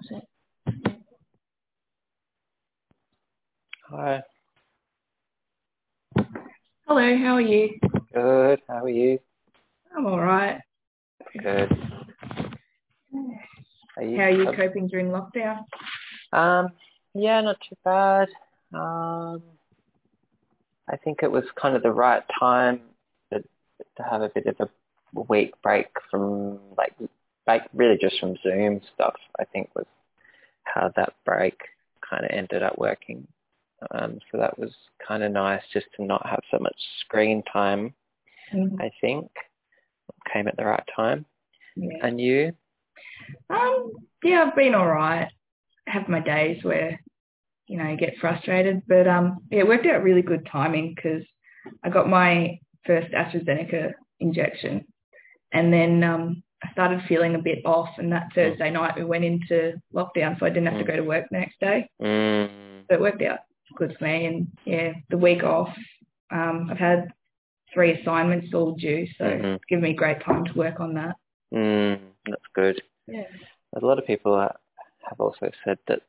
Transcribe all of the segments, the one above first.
That's it. Hi. Hello, how are you? Good. How are you? I'm all right. Good. Are you, How are you coping during lockdown? Um, yeah, not too bad. Um, I think it was kind of the right time to, to have a bit of a week break from like, like really just from Zoom stuff. I think was how that break kind of ended up working. Um, so that was kind of nice just to not have so much screen time. Mm. I think came at the right time. Yeah. And you? Um, yeah, I've been all right. I have my days where, you know, I get frustrated, but um, yeah, it worked out really good timing because I got my first AstraZeneca injection, and then um, I started feeling a bit off, and that Thursday night we went into lockdown, so I didn't have to go to work the next day. Mm. So it worked out good for me, and yeah, the week off, um, I've had three assignments all due, so Mhm. it's given me great time to work on that. Mm, that's good. Yeah. A lot of people have also said that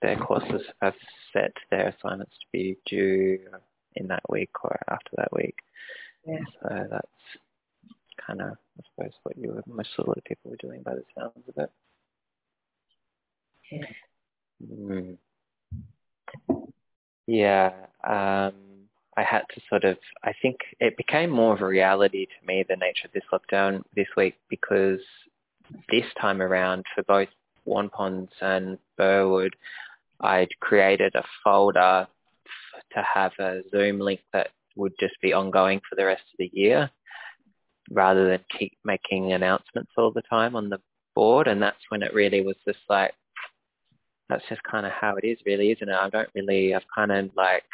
their courses have set their assignments to be due in that week or after that week. Yeah. So that's kind of, I suppose, what you were, most of the people were doing by the sounds of it. Yeah. Mm. Yeah. Um, I had to sort of, I think it became more of a reality to me, the nature of this lockdown this week, because this time around for both Waurn Ponds and Burwood, I'd created a folder to have a Zoom link that would just be ongoing for the rest of the year rather than keep making announcements all the time on the board. And that's when it really was just like, that's just kind of how it is really, isn't it? I don't really, I've kind of like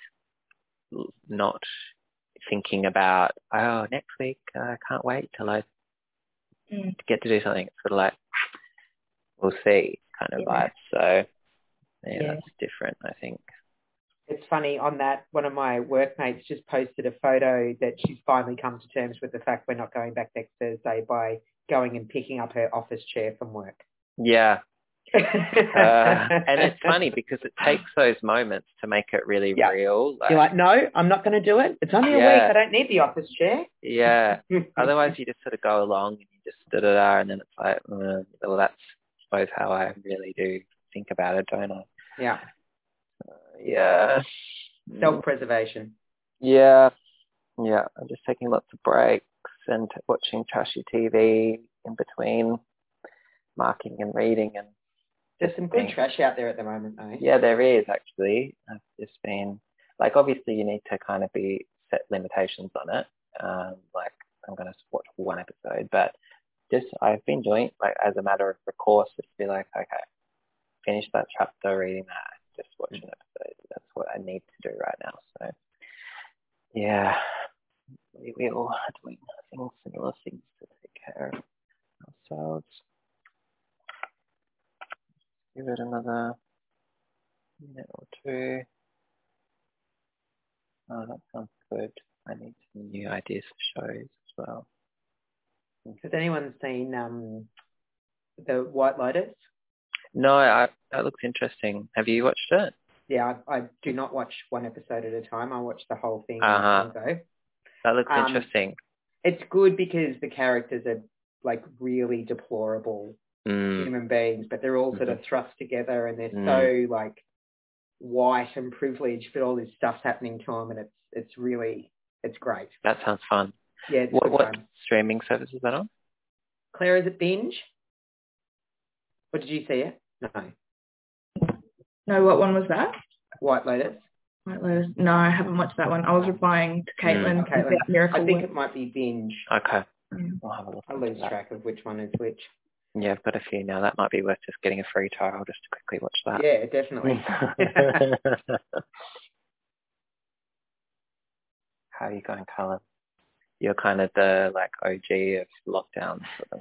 not thinking about, oh, next week, I can't wait till I Mm. get to do something. It's sort of like, we'll see kind of Yeah. vibe. So, yeah, Yeah. that's different, I think. It's funny on that one of my workmates just posted a photo that she's finally come to terms with the fact we're not going back next Thursday by going and picking up her office chair from work. Yeah. Uh, and it's funny because it takes those moments to make it really Yeah. real. Like, You're like, no, I'm not going to do it. It's only a Yeah. week. I don't need the office chair. yeah. Otherwise, you just sort of go along and you just da da da, and then it's like, uh, well, that's I suppose how I really do think about it, don't I? yeah, yeah. self-preservation. Yeah. Yeah. I'm just taking lots of breaks and watching trashy TV in between marking and reading and There's some good trash out there at the moment, though. Yeah, there is actually. I've just been like obviously you need to kind of be set limitations on it. Um, like I'm gonna watch one episode, but just I've been doing like as a matter of course, just be like, okay, finish that chapter, reading that, just watch an episode. That's what I need to do right now. So yeah, we, we all are doing things, similar things to take care of ourselves. Give it another minute or two. Oh, that sounds good. I need some new ideas for shows as well. Has anyone seen um, the White Lotus? No, I, that looks interesting. Have you watched it? Yeah, I, I do not watch one episode at a time. I watch the whole thing Uh-huh. go. That looks Um, interesting. It's good because the characters are like really deplorable Mm, human beings, but they're all sort of thrust together and they're Mm. so like white and privileged, but all this stuff's happening to them, and it's it's really it's great. that sounds fun. Yeah, it's What, what fun. streaming service is that on? Claire, is it binge? Or did you see it? No. No, what one was that? White Lotus. White Lotus. No, I haven't watched that one. I was replying to Caitlin Mm. Caitlin, about Miracle I think Work. it might be binge. Okay. Mm. I'll have a look. I into lose that. track of which one is which. Yeah, I've got a few now. That might be worth just getting a free trial just to quickly watch that. Yeah, definitely. How are you going, Colin? You're kind of the like OG of lockdowns. Sort of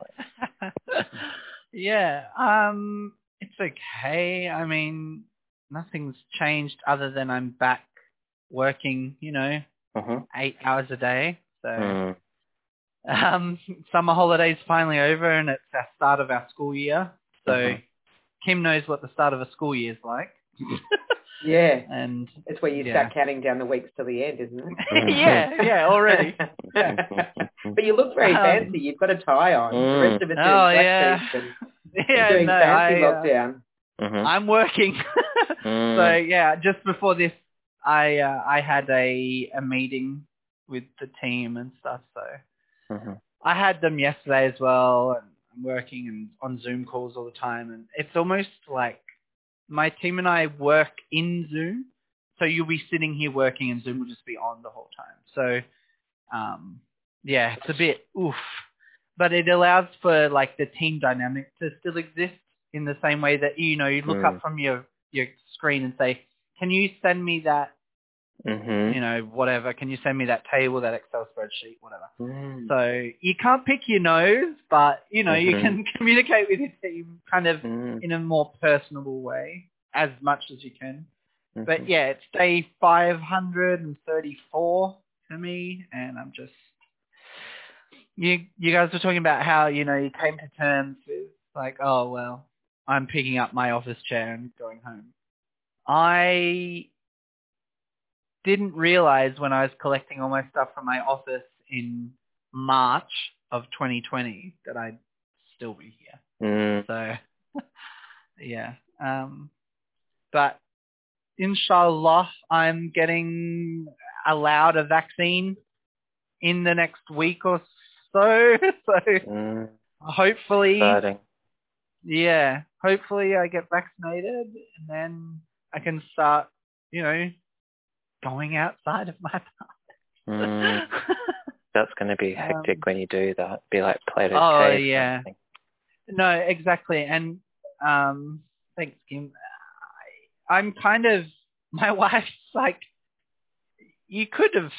like. yeah, um, it's okay. I mean, nothing's changed other than I'm back working, you know, Mhm. eight hours a day. So, Mm. um, summer holidays finally over and it's the start of our school year. So, Mhm. Kim knows what the start of a school year is like. Yeah. and It's where you Yeah. start counting down the weeks till the end, isn't it? yeah, yeah, already. but you look very Um, fancy. You've got a tie on. The Mm. rest of us doing Oh, yeah. suits and Yeah, doing no, fancy I, uh, lockdown. Mhm. I'm working. Mm. so yeah, just before this, I uh, I had a a meeting with the team and stuff. So Mhm. I had them yesterday as well, and I'm working and on Zoom calls all the time, and it's almost like my team and I work in Zoom. So you'll be sitting here working, and Zoom will just be on the whole time. So, um, yeah, it's a bit oof, but it allows for like the team dynamic to still exist in the same way that you know you look Mm. up from your your screen and say, "Can you send me that? Mhm. You know, whatever. Can you send me that table, that Excel spreadsheet, whatever." Mm. So you can't pick your nose, but you know you Mhm. can communicate with your team kind of Mm. in a more personable way as much as you can. But Mhm. yeah, it's day 534 for me, and I'm just you. You guys were talking about how you know you came to terms with like, oh well, I'm picking up my office chair and going home. I didn't realize when I was collecting all my stuff from my office in March of 2020 that I'd still be here. Mm. So, yeah. Um, but inshallah, I'm getting allowed a vaccine in the next week or so. So Mm. hopefully, Exciting. yeah, hopefully I get vaccinated and then I can start, you know, going outside of my Mm. That's going to be hectic Um, when you do that. Be like Plato's Oh, yeah. No, exactly. And um thanks, Kim. I, I'm kind of my wife's like you could have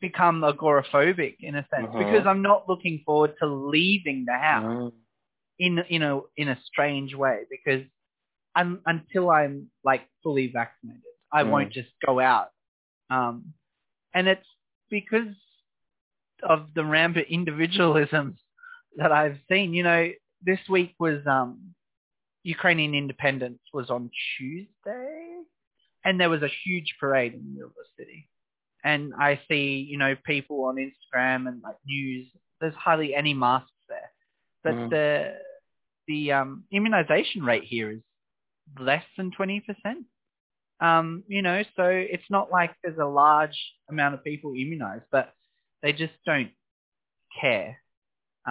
become agoraphobic in a sense Mhm. because I'm not looking forward to leaving the house Mm. in you know in a strange way because un until I'm like fully vaccinated, I Mm. won't just go out. Um, and it's because of the rampant individualism that I've seen. You know, this week was um, Ukrainian independence was on Tuesday, and there was a huge parade in the middle of the city. And I see, you know, people on Instagram and like news. There's hardly any masks there, but Mm. the the um, immunization rate here is less than twenty percent. Um, you know, so it's not like there's a large amount of people immunized, but they just don't care.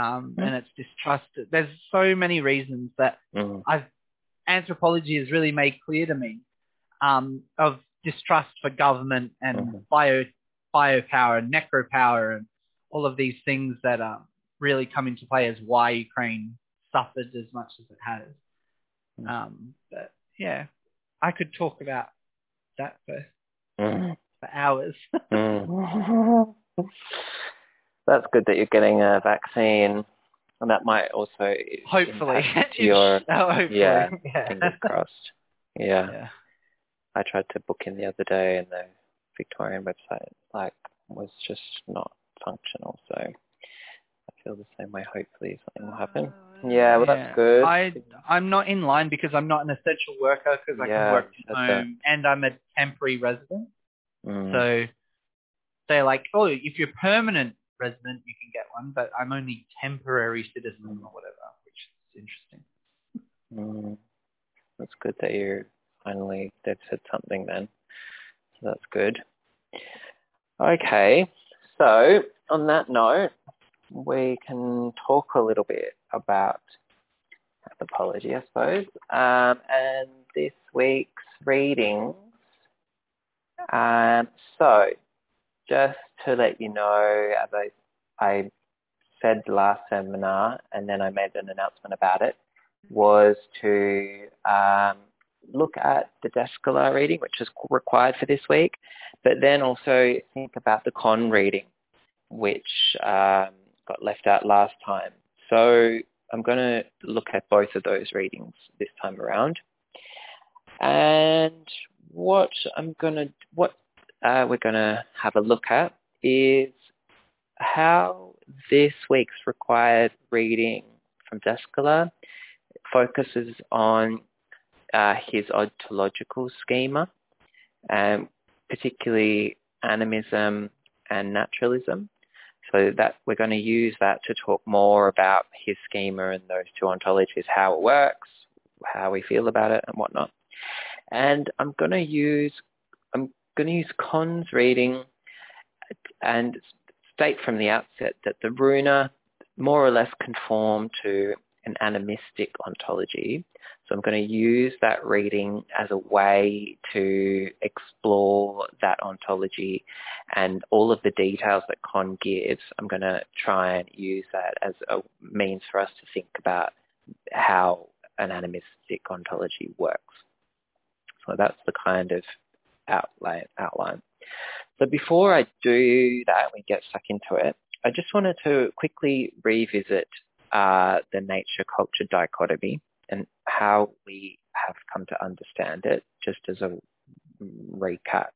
Um, and it's distrust. There's so many reasons that Mm. I've anthropology has really made clear to me um, of distrust for government and Mhm. bio biopower and necropower and all of these things that um, really come into play as why Ukraine suffered as much as it has. Mm. Um, but yeah, I could talk about that for, Mm. for hours. Mm. That's good that you're getting a vaccine, and that might also hopefully, your Oh, hopefully. yeah, yeah. fingers crossed. Yeah. yeah. I tried to book in the other day, and the Victorian website like was just not functional. So I feel the same way. Hopefully, something will happen. Yeah, well, that's good. I I'm not in line because I'm not an essential worker because I Yeah, can work you from said that. home and I'm a temporary resident. Mm. So they're like, oh, if you're permanent resident, you can get one, but I'm only temporary citizen or whatever, which is interesting. Mm. That's good that you finally they've said something then. So that's good. Okay, so on that note, we can talk a little bit about anthropology, I suppose, um, and this week's readings. Um, so, just to let you know, as I, I said last seminar, and then I made an announcement about it, was to um, look at the Descola reading, which is required for this week, but then also think about the Kohn reading, which um, got left out last time. So I'm going to look at both of those readings this time around. And what I'm going to, what uh, we're going to have a look at is how this week's required reading from Descola focuses on uh, his ontological schema, um, particularly animism and naturalism. So that we're going to use that to talk more about his schema and those two ontologies, how it works, how we feel about it, and whatnot. And I'm going to use I'm going to use Kohn's reading and state from the outset that the Runa more or less conform to an animistic ontology. So I'm going to use that reading as a way to explore that ontology and all of the details that Kohn gives. I'm going to try and use that as a means for us to think about how an animistic ontology works. So that's the kind of outline. outline. So before I do that, we get stuck into it, I just wanted to quickly revisit uh, the nature-culture dichotomy and how we have come to understand it, just as a recap.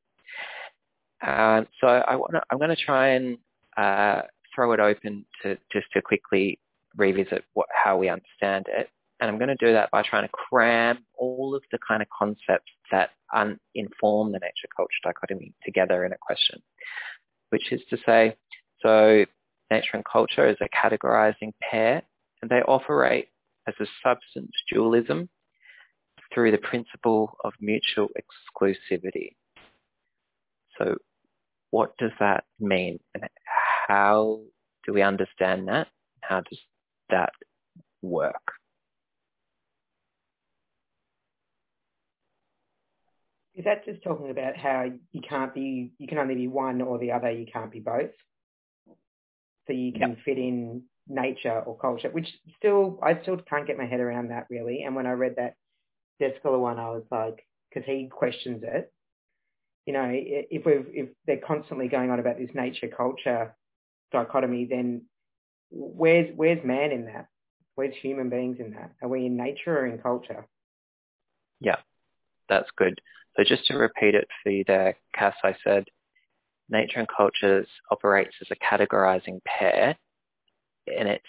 Um, so I wanna, I'm going to try and uh, throw it open to just to quickly revisit what, how we understand it. And I'm going to do that by trying to cram all of the kind of concepts that un- inform the nature-culture dichotomy together in a question, which is to say, so nature and culture is a categorizing pair, and they operate as a substance dualism through the principle of mutual exclusivity. So what does that mean? And how do we understand that? How does that work? Is that just talking about how you can't be, you can only be one or the other, you can't be both? So you can yep. fit in nature or culture, which still, I still can't get my head around that really. And when I read that Descola one, I was like, because he questions it, you know, if we've, if they're constantly going on about this nature culture dichotomy, then where's, where's man in that? Where's human beings in that? Are we in nature or in culture? Yeah, that's good. So just to repeat it for you there, Cass, I said nature and cultures operates as a categorizing pair, and it's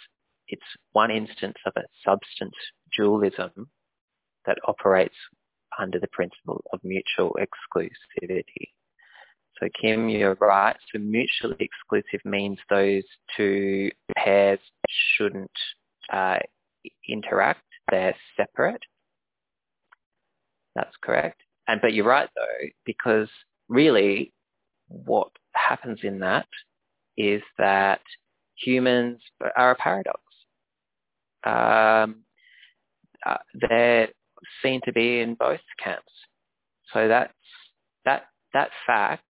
it's one instance of a substance dualism that operates under the principle of mutual exclusivity. So Kim, you're right. So mutually exclusive means those two pairs shouldn't uh, interact. They're separate. That's correct. And but you're right though, because really what happens in that is that humans are a paradox. Um, uh, they're seen to be in both camps. So that's, that, that fact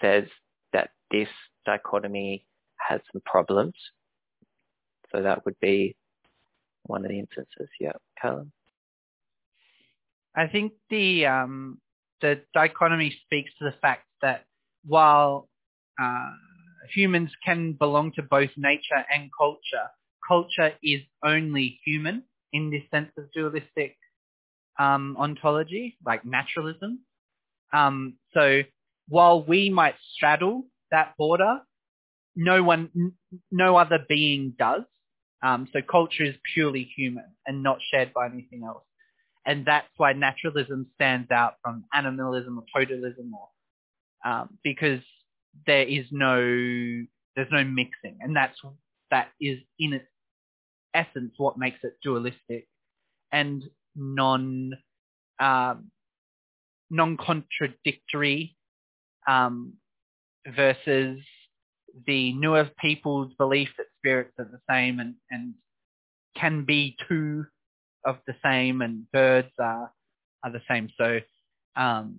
says that this dichotomy has some problems. So that would be one of the instances. Yeah, Callum? I think the um, the dichotomy speaks to the fact that while uh, humans can belong to both nature and culture, culture is only human in this sense of dualistic um, ontology, like naturalism. Um, so while we might straddle that border, no one, n- no other being does. Um, so culture is purely human and not shared by anything else and that's why naturalism stands out from animalism or totalism, or um, because there is no there's no mixing, and that's that is in its essence what makes it dualistic and non um, non-contradictory um, versus the Nuer people's belief that spirits are the same and, and can be two of the same and birds are, are the same. So um,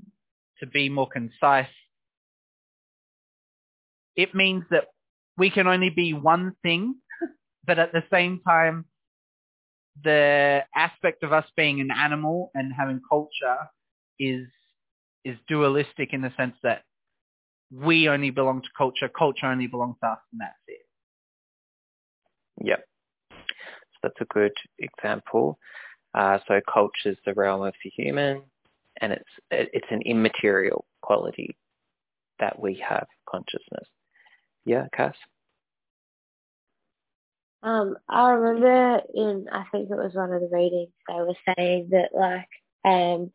to be more concise, it means that we can only be one thing, but at the same time, the aspect of us being an animal and having culture is is dualistic in the sense that we only belong to culture, culture only belongs to us, and that's it. Yep. So that's a good example. Uh, so culture is the realm of the human, and it's it's an immaterial quality that we have consciousness. Yeah, Cass. Um, I remember in I think it was one of the readings they were saying that like um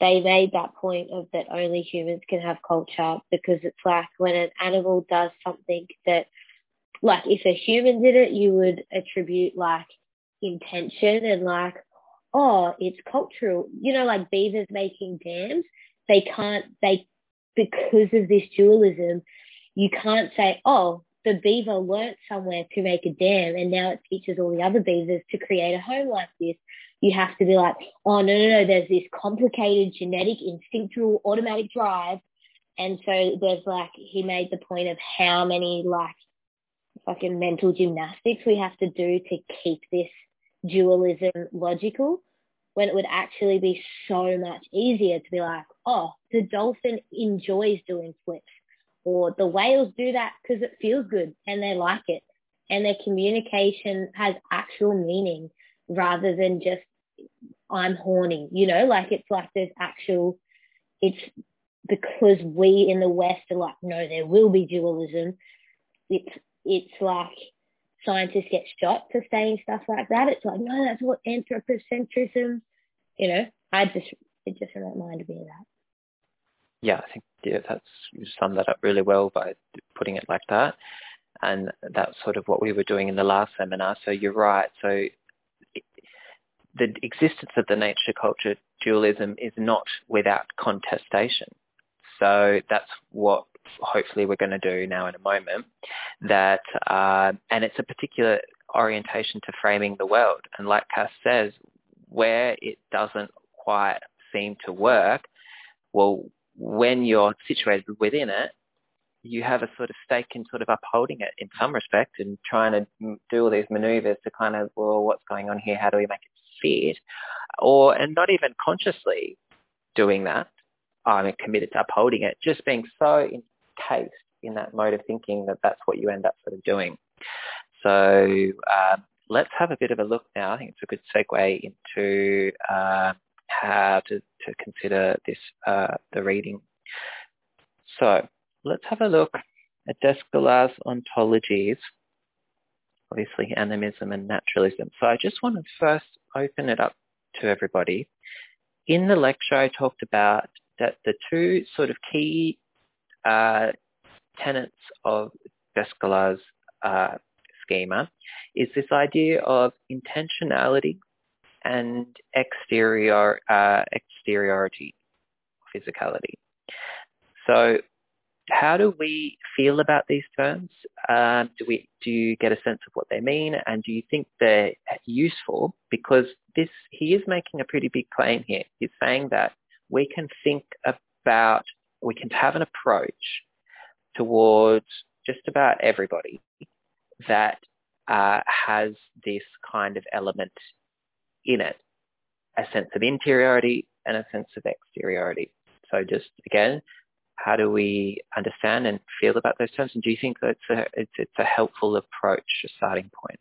they made that point of that only humans can have culture because it's like when an animal does something that like if a human did it you would attribute like intention and like oh it's cultural you know like beavers making dams they can't they because of this dualism you can't say oh the beaver learnt somewhere to make a dam and now it teaches all the other beavers to create a home like this you have to be like, oh no, no, no, there's this complicated genetic, instinctual, automatic drive. And so there's like, he made the point of how many like fucking mental gymnastics we have to do to keep this dualism logical when it would actually be so much easier to be like, oh, the dolphin enjoys doing flips or the whales do that because it feels good and they like it and their communication has actual meaning rather than just I'm horny, you know, like it's like there's actual, it's because we in the West are like, no, there will be dualism. It's, it's like scientists get shot for saying stuff like that. It's like, no, that's what anthropocentrism, you know, I just, it just reminded me of that. Yeah, I think yeah, that's you summed that up really well by putting it like that. And that's sort of what we were doing in the last seminar. So you're right. So the existence of the nature culture dualism is not without contestation. So that's what hopefully we're going to do now in a moment. That uh, and it's a particular orientation to framing the world. And like Cass says, where it doesn't quite seem to work, well, when you're situated within it, you have a sort of stake in sort of upholding it in some respect and trying to do all these maneuvers to kind of, well, what's going on here? How do we make it fit, or and not even consciously doing that. I'm committed to upholding it. Just being so encased in that mode of thinking that that's what you end up sort of doing. So um, let's have a bit of a look now. I think it's a good segue into uh, how to, to consider this uh, the reading. So let's have a look at Descola's ontologies obviously animism and naturalism. So I just want to first open it up to everybody. In the lecture, I talked about that the two sort of key uh, tenets of Descola's uh, schema is this idea of intentionality and exterior uh, exteriority, physicality. So how do we feel about these terms? Um, do we do you get a sense of what they mean, and do you think they're useful? Because this he is making a pretty big claim here. He's saying that we can think about, we can have an approach towards just about everybody that uh, has this kind of element in it, a sense of interiority and a sense of exteriority. So just again, how do we understand and feel about those terms? And do you think that a, it's, it's a helpful approach, a starting point?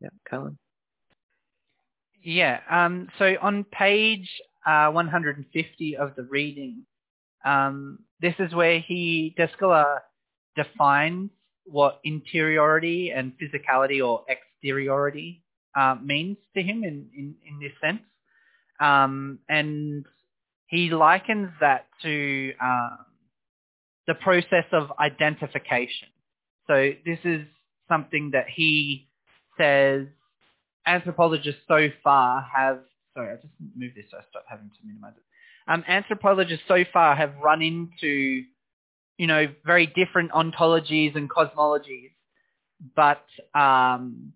Yeah, Colin? Yeah, um, so on page uh, 150 of the reading, um, this is where he, Descola, defines what interiority and physicality or exteriority uh, means to him in, in, in this sense. Um, and he likens that to um, the process of identification. So this is something that he says anthropologists so far have, sorry, I just moved this so I stop having to minimize it. Um, anthropologists so far have run into, you know, very different ontologies and cosmologies, but um,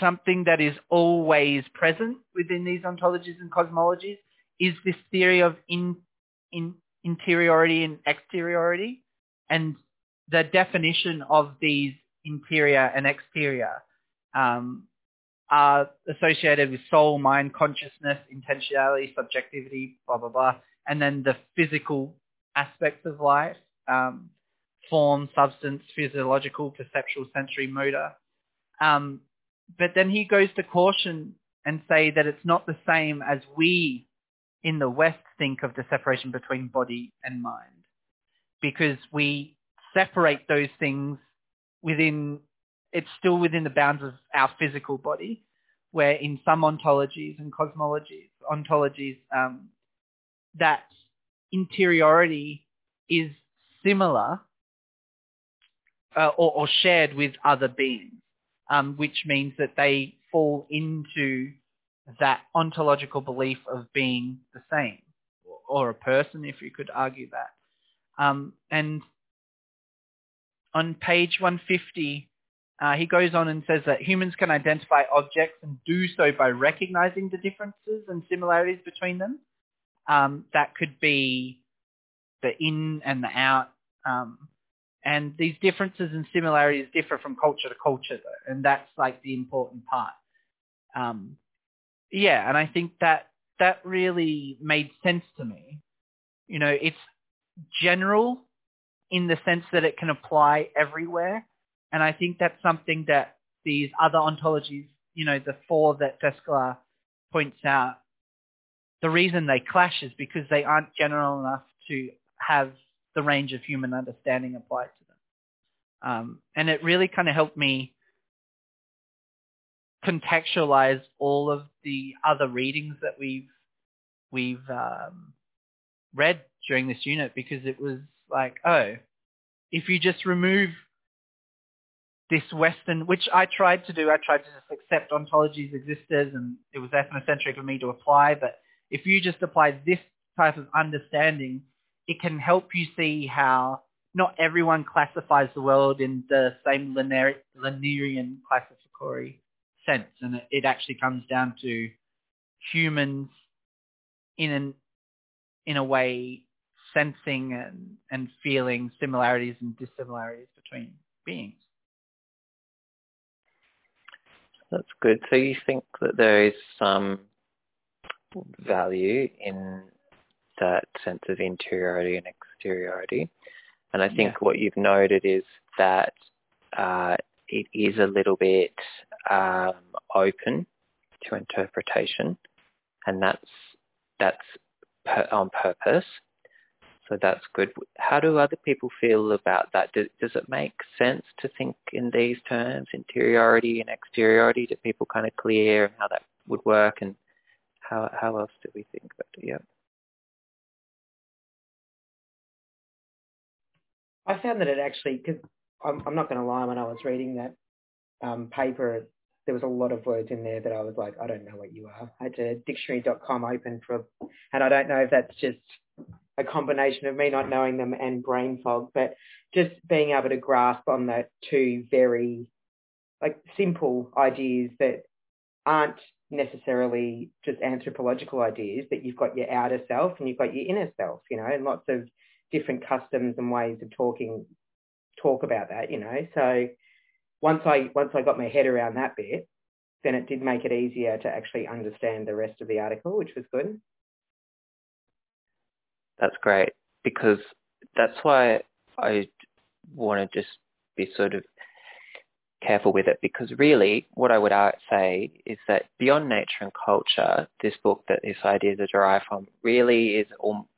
something that is always present within these ontologies and cosmologies is this theory of in, in interiority and exteriority and the definition of these interior and exterior um, are associated with soul, mind, consciousness, intentionality, subjectivity, blah, blah, blah, and then the physical aspects of life, um, form, substance, physiological, perceptual, sensory, motor. Um, but then he goes to caution and say that it's not the same as we in the West think of the separation between body and mind. Because we separate those things within, it's still within the bounds of our physical body, where in some ontologies and cosmologies, ontologies, um, that interiority is similar uh, or, or, shared with other beings, um, which means that they fall into that ontological belief of being the same, or a person, if you could argue that. Um, and on page 150, uh, he goes on and says that humans can identify objects and do so by recognizing the differences and similarities between them. Um, that could be the in and the out. Um, and these differences and similarities differ from culture to culture, though, and that's like the important part. Um, yeah, and I think that that really made sense to me. You know, it's general in the sense that it can apply everywhere, and I think that's something that these other ontologies, you know, the four that Descola points out, the reason they clash is because they aren't general enough to have the range of human understanding applied to them. Um, and it really kind of helped me contextualize all of the other readings that we've we've um, read during this unit because it was like, oh, if you just remove this Western, which I tried to do, I tried to just accept ontologies existed and it was ethnocentric for me to apply, but if you just apply this type of understanding, it can help you see how not everyone classifies the world in the same linear, Linnean classificatory sense, and it, it actually comes down to humans in an in a way sensing and, and feeling similarities and dissimilarities between beings. That's good. So you think that there is some value in that sense of interiority and exteriority. And I think yeah. what you've noted is that uh, it is a little bit um, open to interpretation, and that's that's per, on purpose. So that's good. How do other people feel about that? Does, does it make sense to think in these terms, interiority and exteriority? Do people kind of clear how that would work, and how how else do we think about it? Yeah. I found that it actually, because I'm, I'm not going to lie, when I was reading that um, paper, there was a lot of words in there that I was like, I don't know what you are. I had a dictionary.com open for, and I don't know if that's just a combination of me not knowing them and brain fog, but just being able to grasp on the two very like simple ideas that aren't necessarily just anthropological ideas, but you've got your outer self and you've got your inner self, you know, and lots of different customs and ways of talking talk about that, you know. So once I once I got my head around that bit, then it did make it easier to actually understand the rest of the article, which was good. That's great because that's why I want to just be sort of careful with it because really what I would say is that beyond nature and culture, this book that this ideas are derived from really is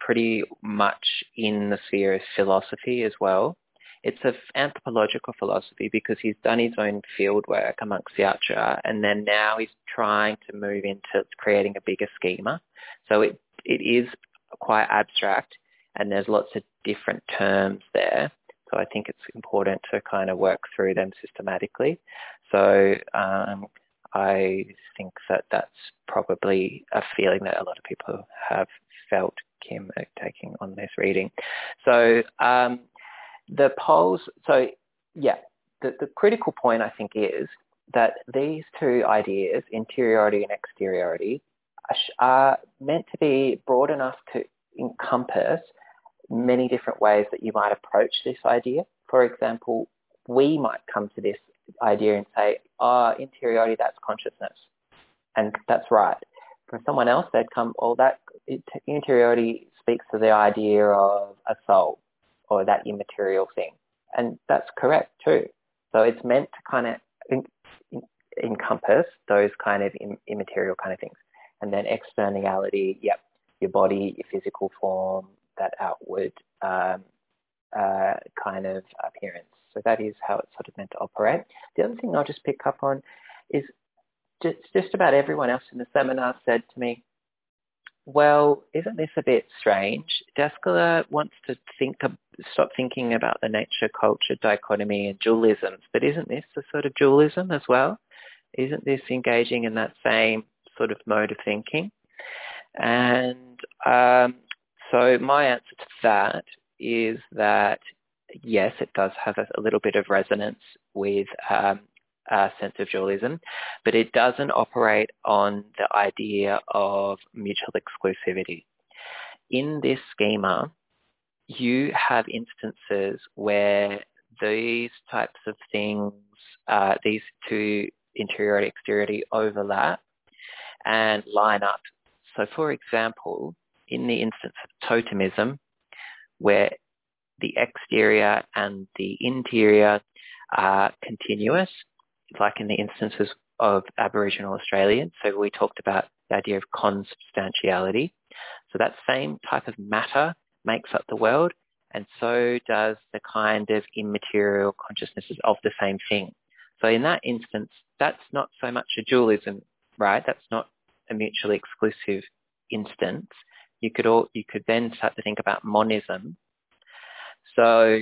pretty much in the sphere of philosophy as well. It's an anthropological philosophy because he's done his own field work amongst the Achuar and then now he's trying to move into creating a bigger schema. So it, it is quite abstract and there's lots of different terms there. So I think it's important to kind of work through them systematically. So um, I think that that's probably a feeling that a lot of people have felt Kim taking on this reading. So um, the polls, so yeah, the, the critical point I think is that these two ideas, interiority and exteriority, are meant to be broad enough to encompass many different ways that you might approach this idea. For example, we might come to this idea and say, oh, interiority, that's consciousness. And that's right. For someone else, they'd come, oh, that interiority speaks to the idea of a soul or that immaterial thing. And that's correct too. So it's meant to kind of in, in, encompass those kind of immaterial kind of things. And then externality, yep, your body, your physical form, that outward um, uh, kind of appearance. So that is how it's sort of meant to operate. The other thing I'll just pick up on is just, just about everyone else in the seminar said to me, well, isn't this a bit strange? Descola wants to think stop thinking about the nature-culture dichotomy and dualisms, but isn't this a sort of dualism as well? Isn't this engaging in that same sort of mode of thinking? And um, so my answer to that is that yes, it does have a, little bit of resonance with um, a sense of dualism, but it doesn't operate on the idea of mutual exclusivity. In this schema, you have instances where these types of things, uh, these two interiority exteriority overlap and line up. So for example, in the instance of totemism, where the exterior and the interior are continuous, like in the instances of Aboriginal Australians. So we talked about the idea of consubstantiality. So that same type of matter makes up the world, and so does the kind of immaterial consciousnesses of the same thing. So in that instance, that's not so much a dualism, right? That's not a mutually exclusive instance. You could all, you could then start to think about monism. So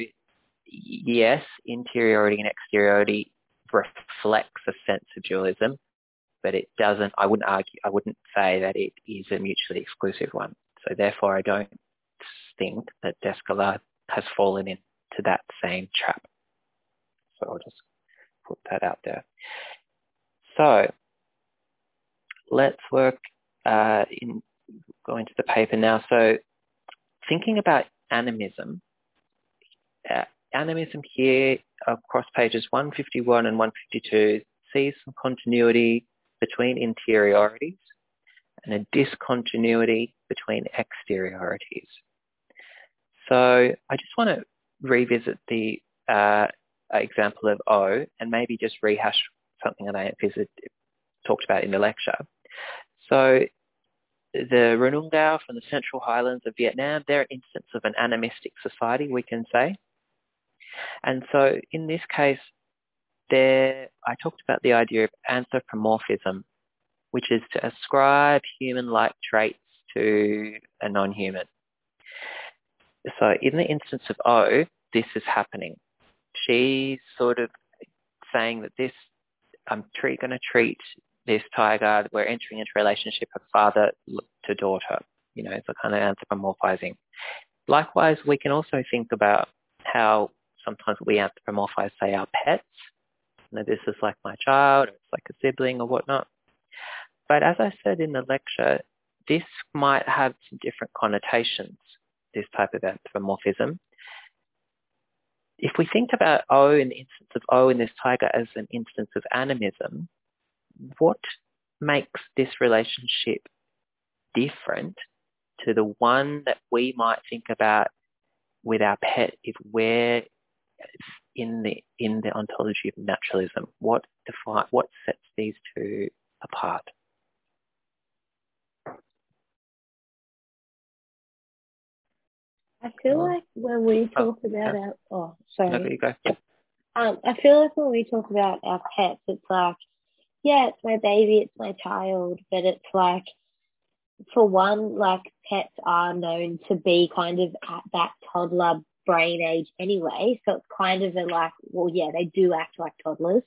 yes, interiority and exteriority reflects a sense of dualism, but it doesn't, I wouldn't argue, I wouldn't say that it is a mutually exclusive one. So therefore I don't think that Descola has fallen into that same trap. So I'll just put that out there. So let's work uh, in go into the paper now. So thinking about animism, uh, animism here across pages 151 and 152 sees some continuity between interiorities and a discontinuity between exteriorities. So I just want to revisit the uh, example of O and maybe just rehash something that I visit, talked about in the lecture. So the Runungao from the Central Highlands of Vietnam, they're an instance of an animistic society, we can say. And so in this case, there, I talked about the idea of anthropomorphism, which is to ascribe human-like traits to a non-human. So in the instance of O, this is happening. She's sort of saying that this, I'm going to treat this tiger, we're entering into a relationship of father to daughter. You know, it's a kind of anthropomorphizing. Likewise, we can also think about how sometimes we anthropomorphize, say, our pets. You know, this is like my child, or it's like a sibling or whatnot. But as I said in the lecture, this might have some different connotations, this type of anthropomorphism. If we think about O in the instance of O in this tiger as an instance of animism, what makes this relationship different to the one that we might think about with our pet if we're in the in the ontology of naturalism? What define what sets these two apart? I feel like when we oh, talk oh, about yeah. our oh sorry. No, you go. Um, I feel like when we talk about our pets, it's like yeah, it's my baby, it's my child, but it's like, for one, like pets are known to be kind of at that toddler brain age anyway. So it's kind of a like, well, yeah, they do act like toddlers.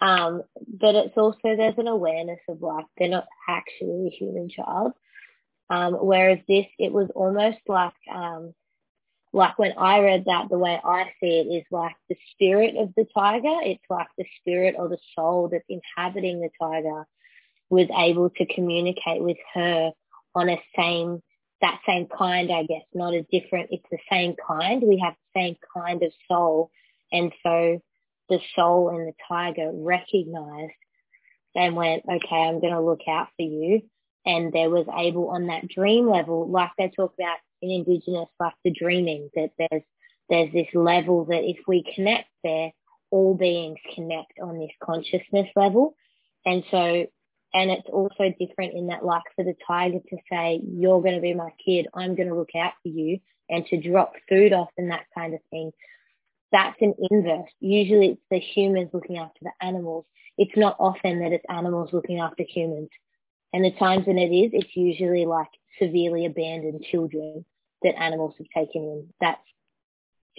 Um, but it's also, there's an awareness of like, they're not actually a human child. Um, whereas this, it was almost like, um, like when I read that, the way I see it is like the spirit of the tiger. It's like the spirit or the soul that's inhabiting the tiger was able to communicate with her on a same, that same kind, I guess, not a different, it's the same kind. We have the same kind of soul. And so the soul and the tiger recognized and went, okay, I'm going to look out for you. And there was able on that dream level, like they talk about in Indigenous, like the dreaming, that there's there's this level that if we connect there, all beings connect on this consciousness level. And so, and it's also different in that like for the tiger to say, you're going to be my kid, I'm going to look out for you. and to drop food off and that kind of thing. That's an inverse. Usually it's the humans looking after the animals. It's not often that it's animals looking after humans. And the times when it is, it's usually like severely abandoned children that animals have taken in. That's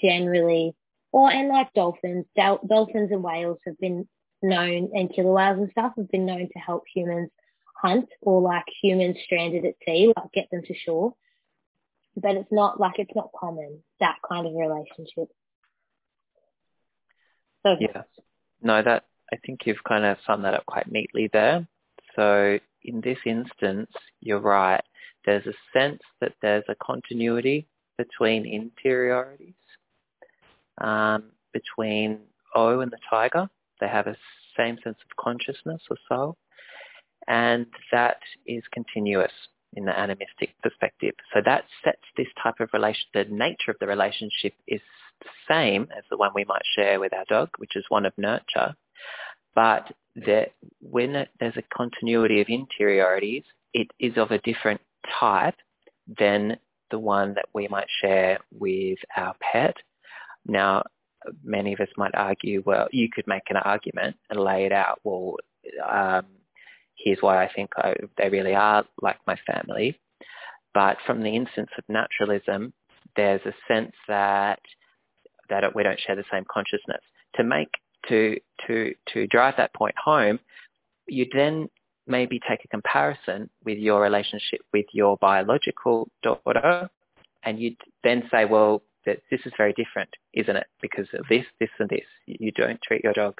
generally, or and like dolphins, Dol- dolphins and whales have been known, and killer whales and stuff have been known to help humans hunt or like humans stranded at sea, like get them to shore. But it's not like it's not common that kind of relationship. So yeah, no, that I think you've kind of summed that up quite neatly there. So in this instance, you're right. There's a sense that there's a continuity between interiorities, um, between O and the tiger. They have a same sense of consciousness or soul, and that is continuous in the animistic perspective. So that sets this type of relation, the nature of the relationship is the same as the one we might share with our dog, which is one of nurture, but that when there's a continuity of interiorities, it is of a different type than the one that we might share with our pet. Now, many of us might argue, well, you could make an argument and lay it out. Well, um, here's why I think I, they really are like my family. But from the instance of naturalism, there's a sense that that we don't share the same consciousness. To make to to to drive that point home, you then maybe take a comparison with your relationship with your biological daughter, and you'd then say, well, that this is very different, isn't it? Because of this, this, and this. You don't treat your dog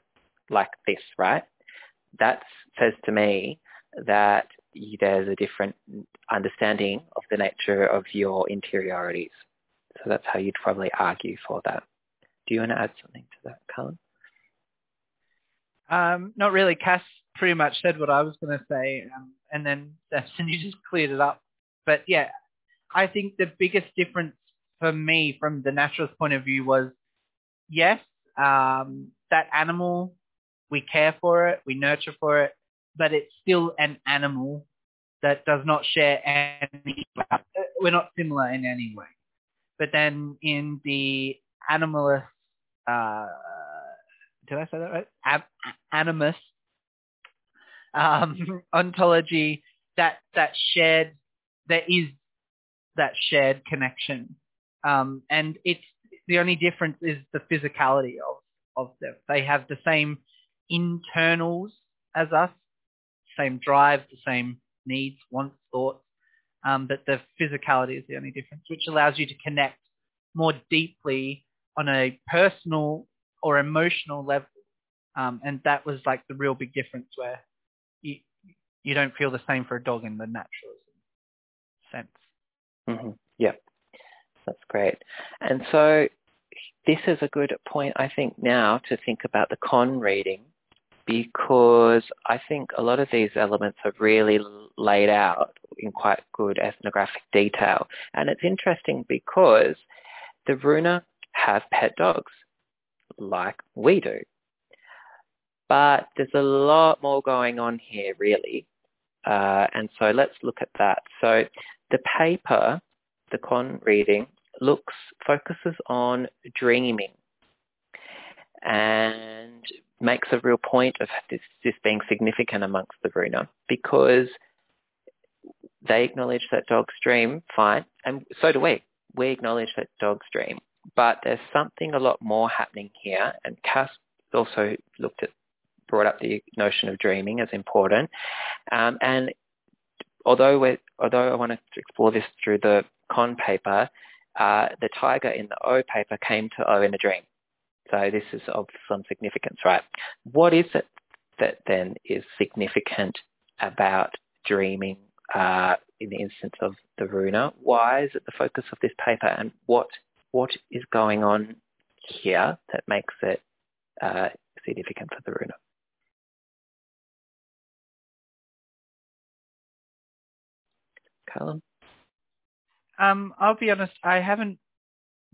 like this, right? That says to me that there's a different understanding of the nature of your interiorities. So that's how you'd probably argue for that. Do you want to add something to that, Colin? Um, not really. Cass pretty much said what I was going to say, um, and then Samson, you just cleared it up. But yeah, I think the biggest difference for me from the naturalist point of view was, yes, um, that animal, we care for it, we nurture for it, but it's still an animal that does not share any, we're not similar in any way. But then in the animalist, uh, did I say that right? Ab- animus um, ontology, that that shared, there is that shared connection, um, and it's the only difference is the physicality of of them. They have the same internals as us, same drive, the same needs, wants, thoughts, um, but the physicality is the only difference, which allows you to connect more deeply on a personal or emotional level. Um, and that was like the real big difference where you don't feel the same for a dog in the naturalism sense. Mm-hmm. Yeah, that's great. And so this is a good point, I think, now to think about the Kohn reading because I think a lot of these elements are really laid out in quite good ethnographic detail. And it's interesting because the Runa have pet dogs like we do. But there's a lot more going on here, really. Uh, and so let's look at that. So the paper, the Kohn reading, looks focuses on dreaming and makes a real point of this, this being significant amongst the Runa because they acknowledge that dogs dream, fine, and so do we. We acknowledge that dogs dream. But there's something a lot more happening here, and Cass also looked at, brought up the notion of dreaming as important. Um, and although we although I want to explore this through the Kohn paper, uh, the tiger in the O paper came to O in a dream. So this is of some significance, right? What is it that then is significant about dreaming uh, in the instance of the Runa? Why is it the focus of this paper, and what what is going on here that makes it uh, significant for the Runa? Um, I'll be honest, I haven't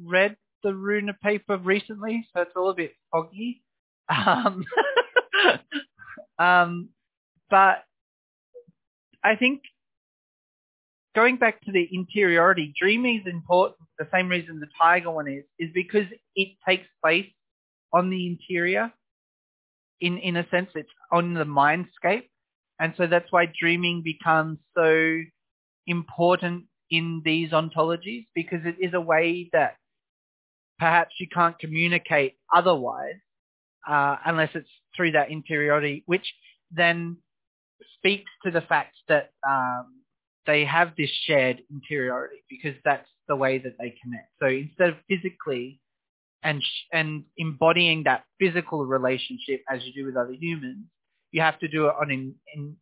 read the Runa paper recently, so it's all a bit foggy. Um, um, but I think going back to the interiority, dreaming is important. The same reason the tiger one is, is because it takes place on the interior. In in a sense, it's on the mindscape, and so that's why dreaming becomes so important in these ontologies because it is a way that perhaps you can't communicate otherwise uh, unless it's through that interiority, which then speaks to the fact that um, they have this shared interiority because that's the way that they connect. So instead of physically and sh- and embodying that physical relationship as you do with other humans, you have to do it on in, in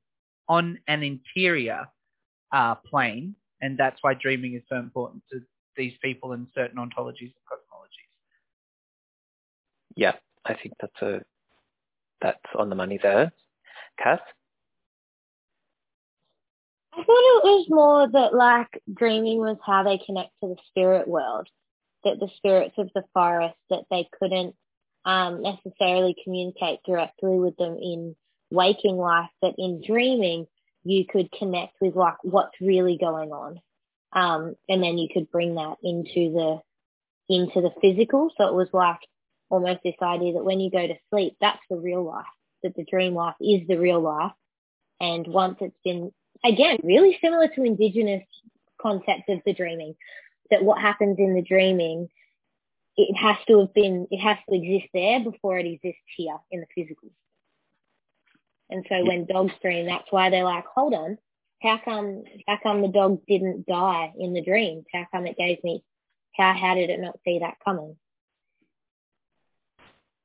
on an interior uh, plane, and that's why dreaming is so important to these people in certain ontologies and cosmologies. Yeah, I think that's a that's on the money there. Kath? I thought it was more that like dreaming was how they connect to the spirit world, that the spirits of the forest that they couldn't um, necessarily communicate directly with them in waking life, but in dreaming you could connect with like what's really going on, um, and then you could bring that into the into the physical. So it was like almost this idea that when you go to sleep, that's the real life, that the dream life is the real life. And once it's been, again, really similar to indigenous concepts of the dreaming, that what happens in the dreaming, it has to have been, it has to exist there before it exists here in the physical. And so when dogs dream, that's why they're like, hold on, how come, how come the dog didn't die in the dream? How come it gave me, how, how did it not see that coming?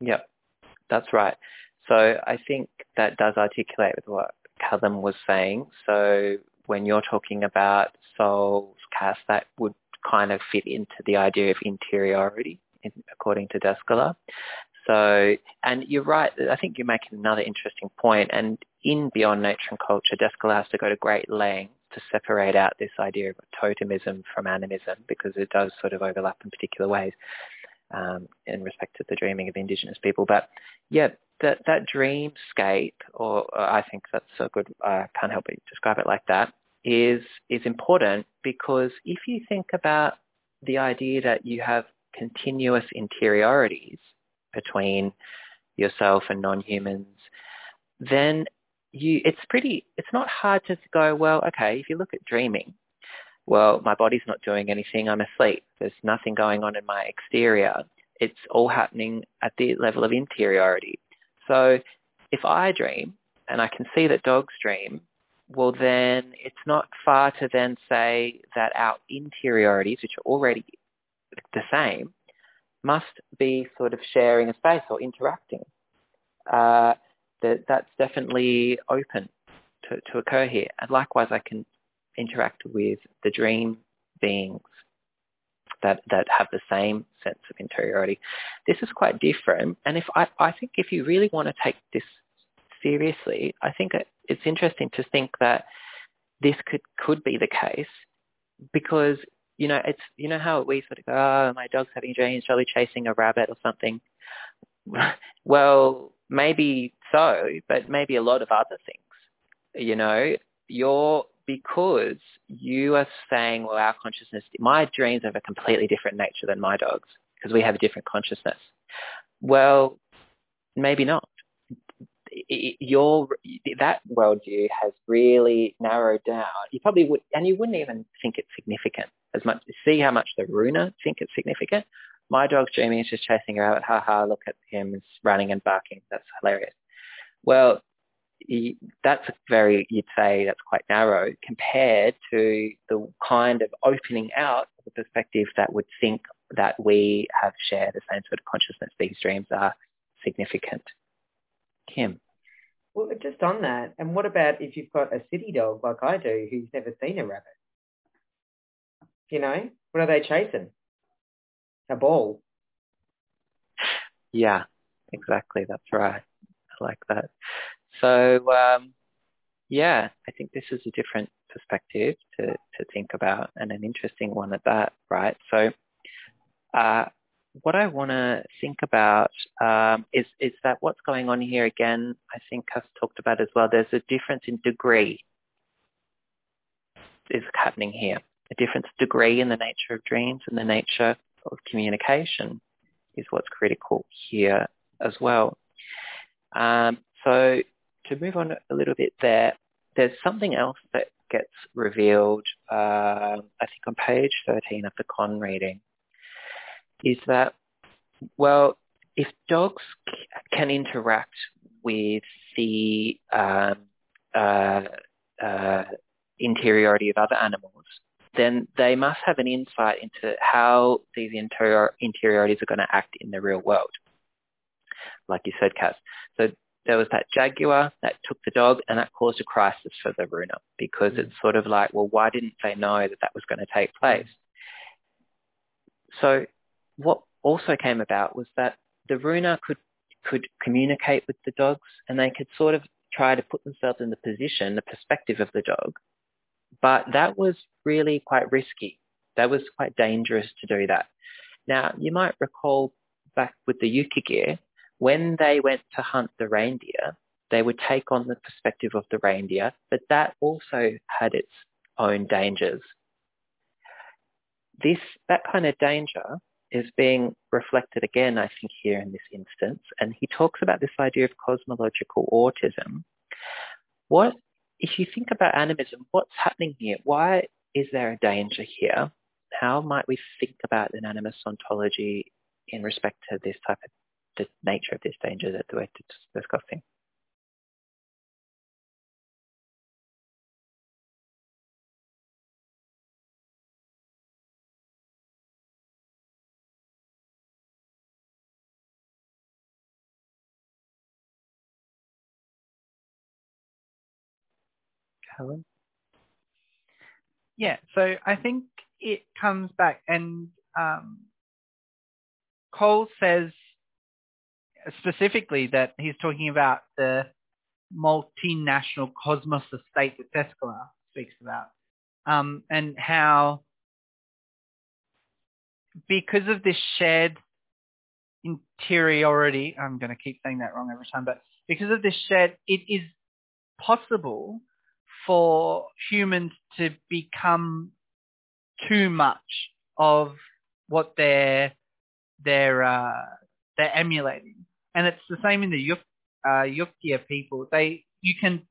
Yep, that's right. So I think that does articulate with what Callum was saying. So when you're talking about souls, Cass, that would kind of fit into the idea of interiority, in, according to Descola. So, and you're right. I think you're making another interesting point. And in Beyond Nature and Culture, Descola has to go to great lengths to separate out this idea of totemism from animism because it does sort of overlap in particular ways um, in respect to the dreaming of Indigenous people. But yeah, that that dreamscape, or, or I think that's so good. I can't help but describe it like that. Is is important because if you think about the idea that you have continuous interiorities between yourself and non-humans, then you it's pretty it's not hard to go well okay if you look at dreaming well, my body's not doing anything. I'm asleep. There's nothing going on in my exterior. It's all happening at the level of interiority. So if I dream and I can see that dogs dream, well then it's not far to then say that our interiorities, which are already the same, must be sort of sharing a space or interacting. Uh, that that's definitely open to, to occur here. And likewise, I can interact with the dream beings that, that have the same sense of interiority. This is quite different. And if I, I think if you really want to take this seriously, I think it's interesting to think that this could, could be the case because, you know, it's, you know how we sort of go, oh, my dog's having dreams, probably chasing a rabbit or something. well, maybe so, but maybe a lot of other things. You know, your because you are saying, well, our consciousness, my dreams have a completely different nature than my dog's because we have a different consciousness. Well, maybe not. Your that worldview has really narrowed down. You probably would, and you wouldn't even think it's significant as much. See how much the Runa think it's significant. My dog dreaming is just chasing her out. Ha ha! Look at him, he's running and barking. That's hilarious. Well, that's very, you'd say that's quite narrow compared to the kind of opening out of the perspective that would think that we have shared the same sort of consciousness. These dreams are significant. Kim. Well, just on that, and what about if you've got a city dog like I do who's never seen a rabbit? You know, what are they chasing? A ball. Yeah, exactly. That's right. I like that. So um, yeah, I think this is a different perspective to, to think about and an interesting one at that, right? So uh, what I want to think about um, is, is that what's going on here again, I think I've talked about as well, there's a difference in degree. is happening here. A different degree in the nature of dreams and the nature of communication is what's critical here as well. Um, so to move on a little bit there, there's something else that gets revealed, uh, I think on page 13 of the Kohn reading, is that, well, if dogs c- can interact with the um, uh, uh, interiority of other animals, then they must have an insight into how these interior, interiorities are going to act in the real world. Like you said, Cass. So there was that jaguar that took the dog and that caused a crisis for the Runa because it's sort of like, well, why didn't they know that that was going to take place? So what also came about was that the Runa could, could communicate with the dogs and they could sort of try to put themselves in the position, the perspective of the dog. But that was really quite risky. That was quite dangerous to do that. Now, you might recall back with the Yukaghir, when they went to hunt the reindeer, they would take on the perspective of the reindeer, but that also had its own dangers. This, that kind of danger is being reflected again, I think, here in this instance. And he talks about this idea of cosmological autism. What, if you think about animism, what's happening here? Why is there a danger here? How might we think about an animist ontology in respect to this type of the nature of this danger that we're discussing. Yeah, so I think it comes back and um, Kohn says specifically that he's talking about the multinatural cosmos estate that Descola speaks about, um, and how because of this shared interiority, I'm going to keep saying that wrong every time, but because of this shared, it is possible for humans to become too much of what they're they're uh, they're emulating and it's the same in the Yuk, uh, Yuktia people. They you can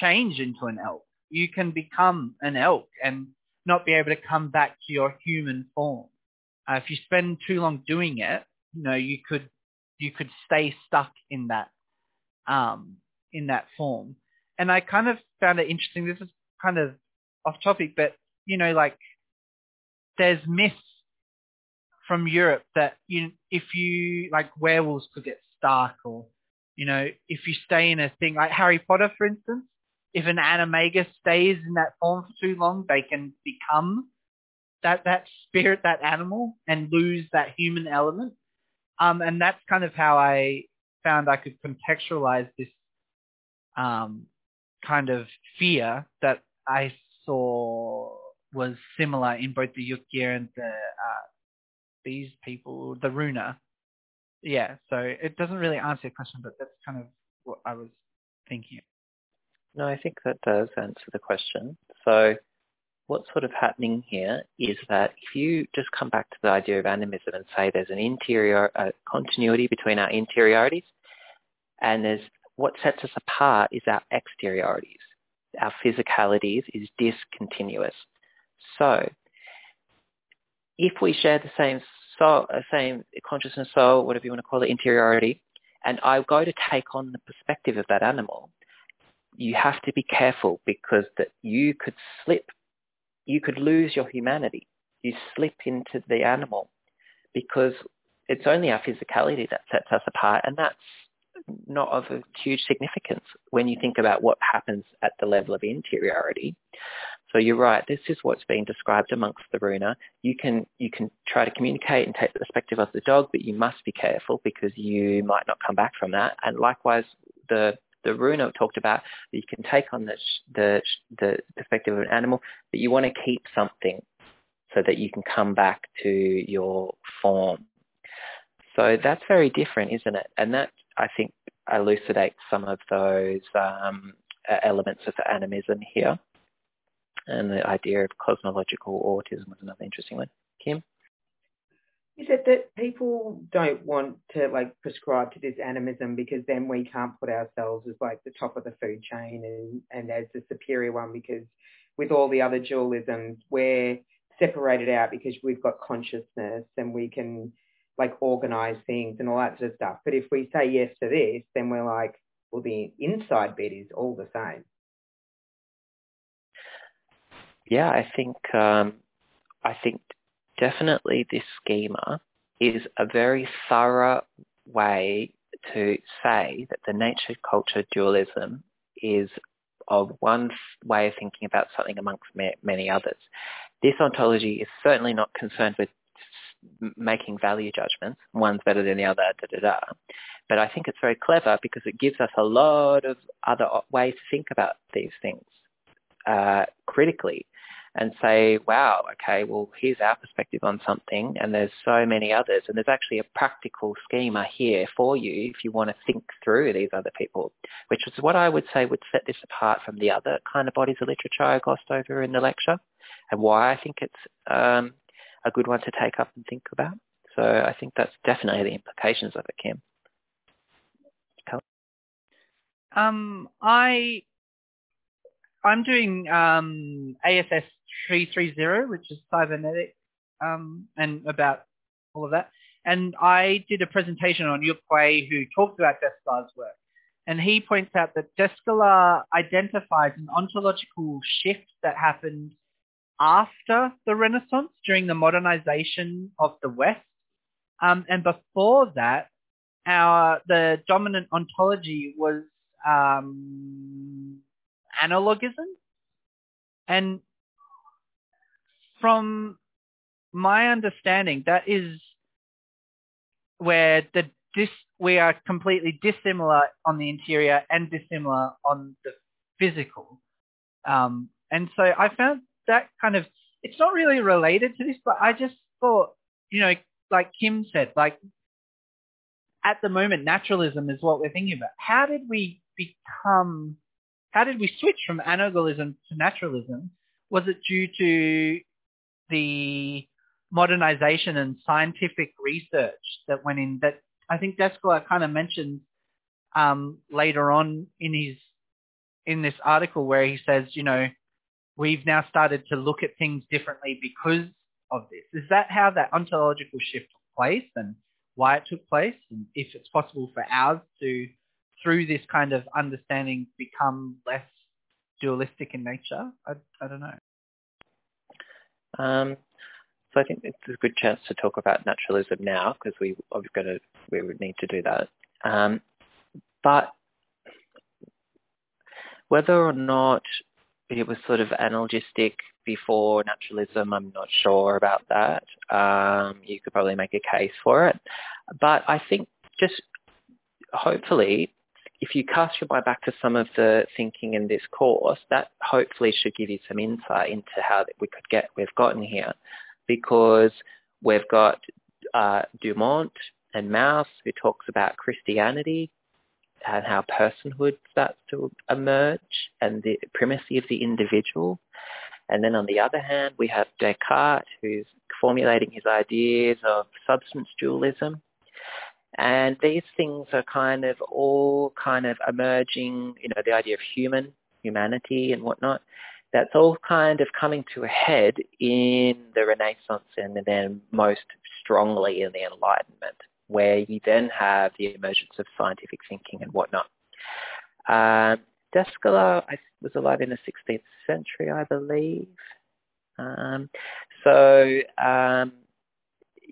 change into an elk. You can become an elk and not be able to come back to your human form. Uh, if you spend too long doing it, you know you could you could stay stuck in that um, in that form. And I kind of found it interesting. This is kind of off topic, but you know, like there's myths from Europe that you if you like werewolves could get stuck or you know if you stay in a thing like Harry Potter for instance if an animagus stays in that form for too long they can become that that spirit that animal and lose that human element um and that's kind of how I found I could contextualize this um kind of fear that I saw was similar in both the Yukaghir and the uh, these people, the Runa. Yeah, so it doesn't really answer your question, but that's kind of what I was thinking. No, I think that does answer the question. So what's sort of happening here is that if you just come back to the idea of animism and say there's an interior continuity between our interiorities and there's what sets us apart is our exteriorities. Our physicalities is discontinuous. So if we share the same soul, uh, same consciousness, soul, whatever you want to call it, interiority, and I go to take on the perspective of that animal, you have to be careful because that you could slip, you could lose your humanity. You slip into the animal because it's only our physicality that sets us apart, and that's not of a huge significance when you think about what happens at the level of interiority. So you're right. This is what's being described amongst the runa. You can you can try to communicate and take the perspective of the dog, but you must be careful because you might not come back from that. And likewise, the the runa talked about that you can take on the the the perspective of an animal, but you want to keep something so that you can come back to your form. So that's very different, isn't it? And that I think elucidates some of those um, elements of animism here. And the idea of cosmological autism was another interesting one. Kim? Is it that people don't want to like prescribe to this animism because then we can't put ourselves as like the top of the food chain and, and as the superior one because with all the other dualisms we're separated out because we've got consciousness and we can like organize things and all that sort of stuff. But if we say yes to this, then we're like, well, the inside bit is all the same. Yeah, I think um, I think definitely this schema is a very thorough way to say that the nature culture dualism is of one way of thinking about something amongst many others. This ontology is certainly not concerned with making value judgments. One's better than the other, da da da. But I think it's very clever because it gives us a lot of other ways to think about these things uh, critically and say, wow, okay, well, here's our perspective on something, and there's so many others, and there's actually a practical schema here for you if you want to think through these other people, which is what I would say would set this apart from the other kind of bodies of literature I glossed over in the lecture, and why I think it's um, a good one to take up and think about. So I think that's definitely the implications of it, Kim. Um, I I'm doing um, ASS 330, which is cybernetic, um, and about all of that. And I did a presentation on Yuk Hui who talked about Descartes' work. And he points out that Descartes identifies an ontological shift that happened after the Renaissance, during the modernization of the West. Um, and before that, our the dominant ontology was um, analogism. And from my understanding, that is where the dis, we are completely dissimilar on the interior and dissimilar on the physical. Um, and so I found that kind of, it's not really related to this, but I just thought, you know, like Kim said, like at the moment, naturalism is what we're thinking about. How did we become, how did we switch from analogism to naturalism? Was it due to the modernization and scientific research that went in that I think Descartes kind of mentioned um, later on in his in this article where he says, you know, we've now started to look at things differently because of this. Is that how that ontological shift took place and why it took place and if it's possible for ours to, through this kind of understanding, become less dualistic in nature? I, I don't know. Um, so I think it's a good chance to talk about naturalism now because we we've got to we would need to do that. Um, but whether or not it was sort of analogistic before naturalism, I'm not sure about that. Um, you could probably make a case for it, but I think just hopefully if you cast your mind back to some of the thinking in this course, that hopefully should give you some insight into how we could get we've gotten here, because we've got uh, Dumont and Mauss who talks about Christianity and how personhood starts to emerge and the primacy of the individual. And then on the other hand, we have Descartes who's formulating his ideas of substance dualism and these things are kind of all kind of emerging, you know, the idea of human, humanity and whatnot. That's all kind of coming to a head in the Renaissance and then most strongly in the Enlightenment, where you then have the emergence of scientific thinking and whatnot. Um, was alive in the 16th century, I believe. Um, so um,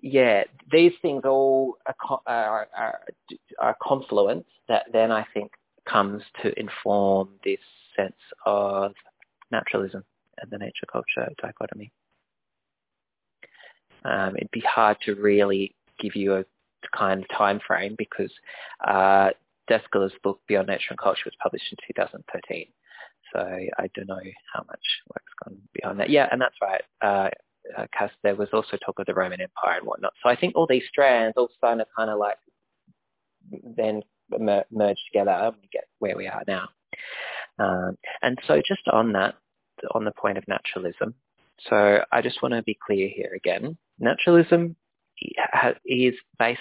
yeah, these things all are, are, are, are confluence that then I think comes to inform this sense of naturalism and the nature culture dichotomy. Um, it'd be hard to really give you a kind of time frame because uh, Descola's book Beyond Nature and Culture was published in 2013. So I don't know how much work's gone beyond that. Yeah, and that's right. Uh, uh, there was also talk of the Roman Empire and whatnot. So I think all these strands all starting to kind of like then merge together and we get where we are now. Um, and so just on that on the point of naturalism. So I just want to be clear here again. Naturalism is based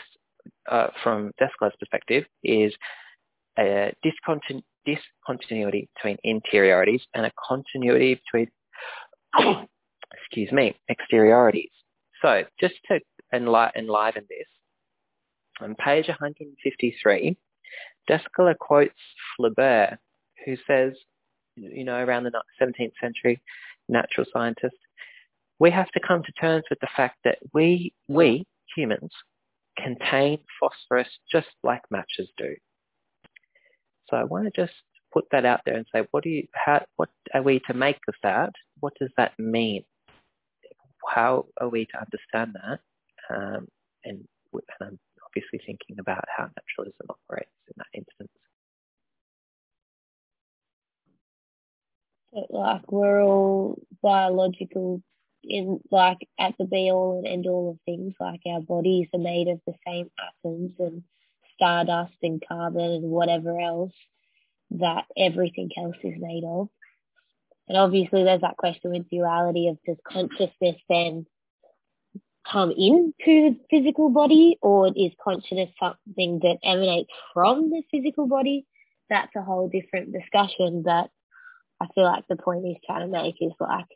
uh, from Descola's perspective is a discontinu- discontinuity between interiorities and a continuity between, excuse me, exteriorities. So just to enli- enliven this, on page 153, Descartes quotes Flaubert, who says, you know, around the 17th century, natural scientist, we have to come to terms with the fact that we, we humans, contain phosphorus just like matches do. So I want to just put that out there and say, what do you, how, what are we to make of that? What does that mean? How are we to understand that? Um, and, and I'm obviously thinking about how naturalism operates in that instance. like we're all biological in like at the be all and end all of things. Like our bodies are made of the same atoms and stardust and carbon and whatever else that everything else is made of. And obviously there's that question with duality of does consciousness then come into the physical body or is consciousness something that emanates from the physical body? That's a whole different discussion, but I feel like the point he's trying to make is like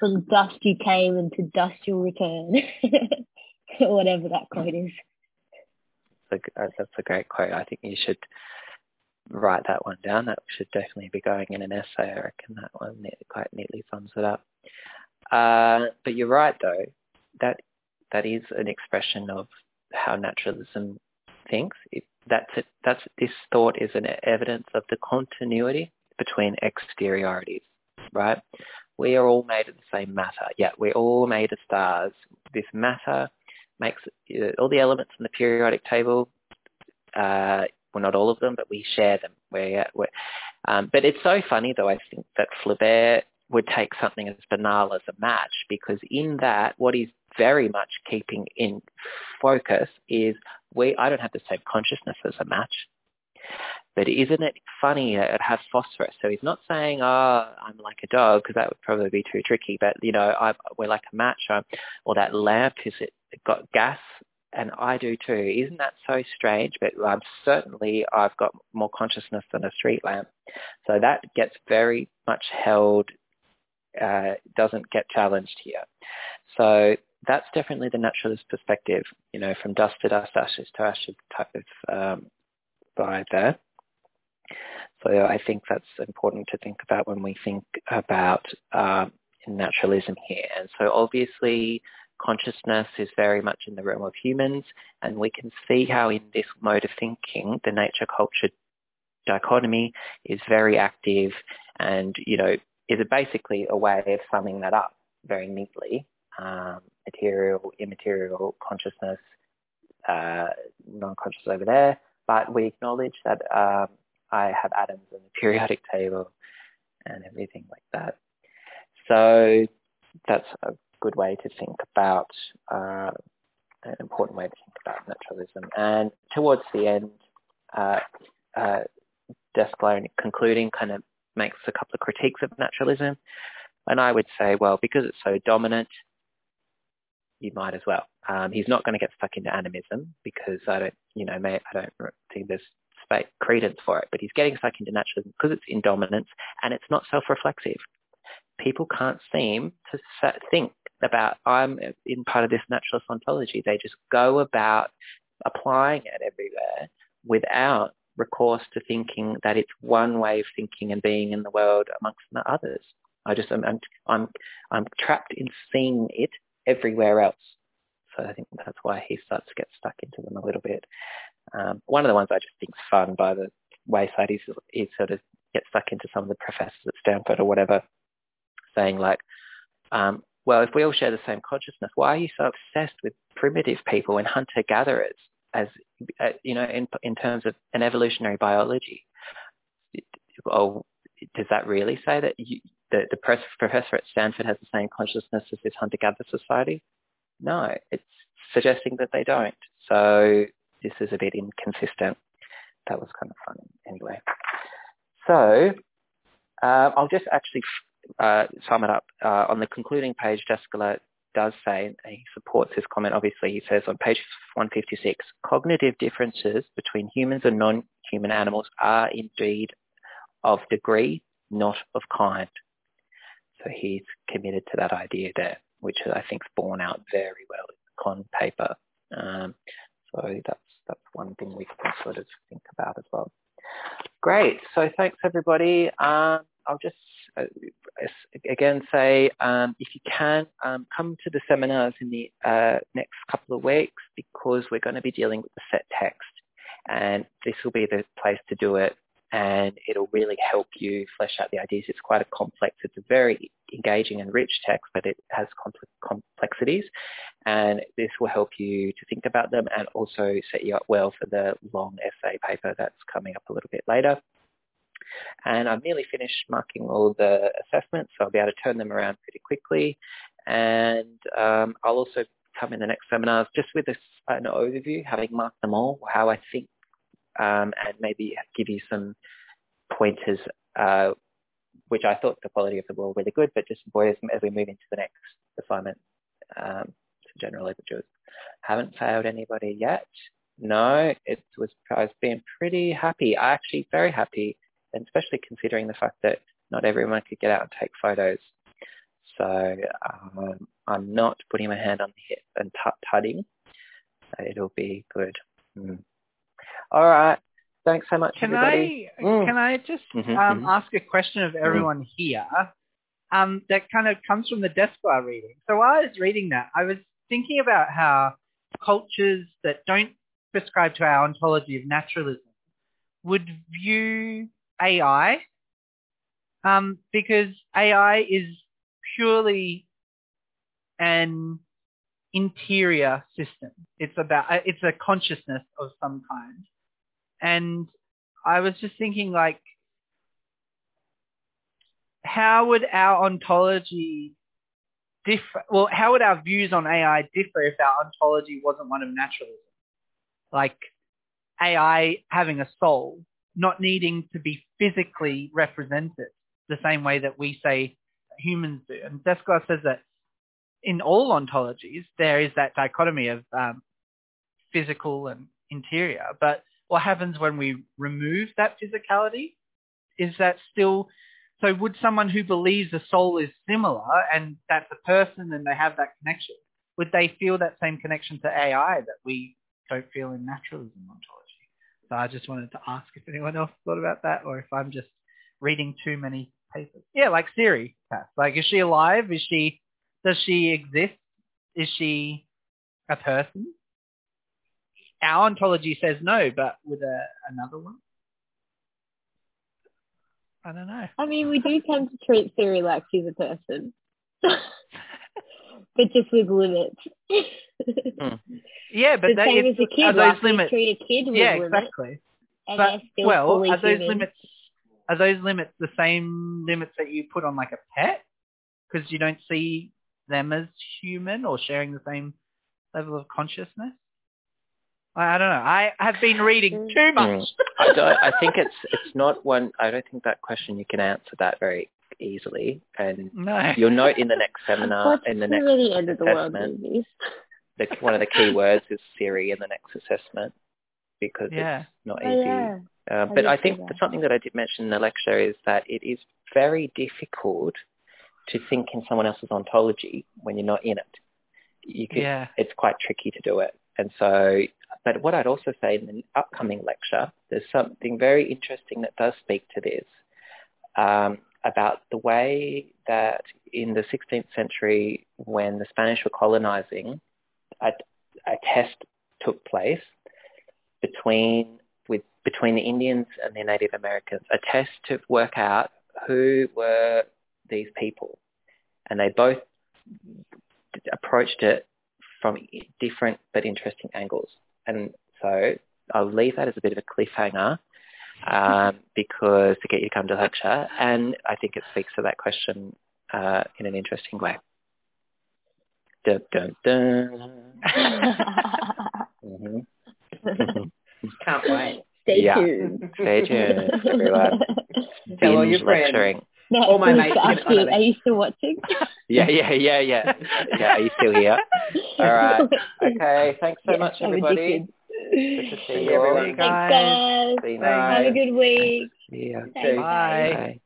from dust you came and to dust you'll return. Whatever that quote is. That's a, that's a great quote. I think you should write that one down. That should definitely be going in an essay. I reckon that one quite neatly sums it up. Uh, but you're right, though. That that is an expression of how naturalism thinks. It, that's it. That's this thought is an evidence of the continuity between exteriorities, right? We are all made of the same matter. Yeah, we're all made of stars. This matter makes uh, all the elements in the periodic table. Uh, well, not all of them, but we share them. We're, we're, um, but it's so funny, though, I think, that Flaubert would take something as banal as a match because in that, what he's very much keeping in focus is we, I don't have the same consciousness as a match. But isn't it funny that it has phosphorus? So he's not saying, oh, I'm like a dog, because that would probably be too tricky. But, you know, I, we're like a match, or, or that lamp, is it got gas? And I do too. Isn't that so strange? But um, certainly I've got more consciousness than a street lamp. So that gets very much held, uh, doesn't get challenged here. So that's definitely the naturalist perspective, you know, from dust to dust, ashes to ashes type of um, vibe there. So I think that's important to think about when we think about um, naturalism here. And so obviously consciousness is very much in the realm of humans and we can see how in this mode of thinking the nature culture dichotomy is very active and, you know, is basically a way of summing that up very neatly. Um, material, immaterial consciousness, uh, non-conscious over there, but we acknowledge that um, I have atoms in the periodic table and everything like that. So that's a good way to think about, uh, an important way to think about naturalism. And towards the end, uh, uh, concluding kind of makes a couple of critiques of naturalism. And I would say, well, because it's so dominant, you might as well. Um, he's not going to get stuck into animism because I don't, you know, I don't think there's credence for it, but he's getting stuck into naturalism because it's in dominance and it's not self-reflexive. People can't seem to think about, I'm in part of this naturalist ontology. They just go about applying it everywhere without recourse to thinking that it's one way of thinking and being in the world amongst the others. I just, I'm, I'm, I'm trapped in seeing it everywhere else. So I think that's why he starts to get stuck into them a little bit. Um, one of the ones I just think is fun by the wayside is sort of gets stuck into some of the professors at Stanford or whatever, saying like, um, well, if we all share the same consciousness, why are you so obsessed with primitive people and hunter-gatherers as, uh, you know, in, in terms of an evolutionary biology? Oh, does that really say that you, the, the professor at Stanford has the same consciousness as this hunter-gatherer society? No, it's suggesting that they don't. So this is a bit inconsistent. That was kind of fun anyway. So uh, I'll just actually uh, sum it up, uh, on the concluding page, Descola does say, he supports this comment obviously, he says on page 156, cognitive differences between humans and non-human animals are indeed of degree, not of kind. So he's committed to that idea there, which I think is borne out very well in the Kohn paper. Um, so that's that's one thing we can sort of think about as well. Great. So thanks everybody. Um, I'll just uh, again say um, if you can um, come to the seminars in the uh, next couple of weeks because we're going to be dealing with the set text and this will be the place to do it and it'll really help you flesh out the ideas. It's quite a complex, it's a very engaging and rich text, but it has complexities. And this will help you to think about them and also set you up well for the long essay paper that's coming up a little bit later. And I've nearly finished marking all the assessments, so I'll be able to turn them around pretty quickly. And um, I'll also come in the next seminars just with a, an overview, having marked them all, how I think um, and maybe give you some pointers, uh, which I thought the quality of them were really good, but just boy, as, we move into the next assignment, um, general overtures. Haven't failed anybody yet. No, it was, I've been pretty happy. I actually very happy, and especially considering the fact that not everyone could get out and take photos. So um, I'm not putting my hand on the hip and tut-tutting. It'll be good. Mm. All right. Thanks so much, can everybody. I mm. can I just mm-hmm, um, mm-hmm. ask a question of everyone mm. here? Um, that kind of comes from the Descola reading. So while I was reading that, I was thinking about how cultures that don't prescribe to our ontology of naturalism would view AI um, because AI is purely an interior system. It's about it's a consciousness of some kind. And I was just thinking like, how would our ontology differ? Well, how would our views on AI differ if our ontology wasn't one of naturalism? Like AI having a soul, not needing to be physically represented the same way that we say humans do. And Descola says that in all ontologies, there is that dichotomy of um, physical and interior. But what happens when we remove that physicality? Is that still so? Would someone who believes the soul is similar and that's a person and they have that connection, would they feel that same connection to AI that we don't feel in naturalism ontology? So I just wanted to ask if anyone else thought about that, or if I'm just reading too many papers. Yeah, like Siri. Like, is she alive? Is she? Does she exist? Is she a person? Our ontology says no, but with a, another one? I don't know. I mean, we do tend to treat Siri like she's a person, but just with limits. mm. Yeah, but the they, same as a kid, are like those limits? treat a kid with yeah, limits, exactly. But well, are those limits are those limits the same limits that you put on like a pet? Because you don't see them as human or sharing the same level of consciousness. I don't know. I have been reading mm. too much. I, don't, I think it's it's not one. I don't think that question you can answer that very easily. And no. you'll note in the next seminar, What's in the next really end of the world assessment, movies? the, one of the key words is Siri in the next assessment because yeah. it's not Oh, easy. yeah. Uh, but I did think that. something that I did mention in the lecture is that it is very difficult to think in someone else's ontology when you're not in it. You could, Yeah. It's quite tricky to do it. And so, but what I'd also say in the upcoming lecture, there's something very interesting that does speak to this um, about the way that in the 16th century, when the Spanish were colonizing, a, a test took place between with between the Indians and the Native Americans, a test to work out who were these people, and they both approached it from different but interesting angles. And so I'll leave that as a bit of a cliffhanger um, because to get you to come to the lecture, and I think it speaks to that question uh, in an interesting way. Dun, dun, dun. mm-hmm. Can't wait. Stay Yeah. tuned. Stay tuned, everyone. Tell all Binge your friends. lecturing. No, All my I mates used to get ask fun you, of are you still watching? Yeah, yeah, yeah, yeah. Yeah, are you still here? All right. Okay. Thanks so Yeah, much, everybody. Good to see you everyone. Thanks, guys. guys. See you Bye. Have a good week. See ya. Bye. Bye.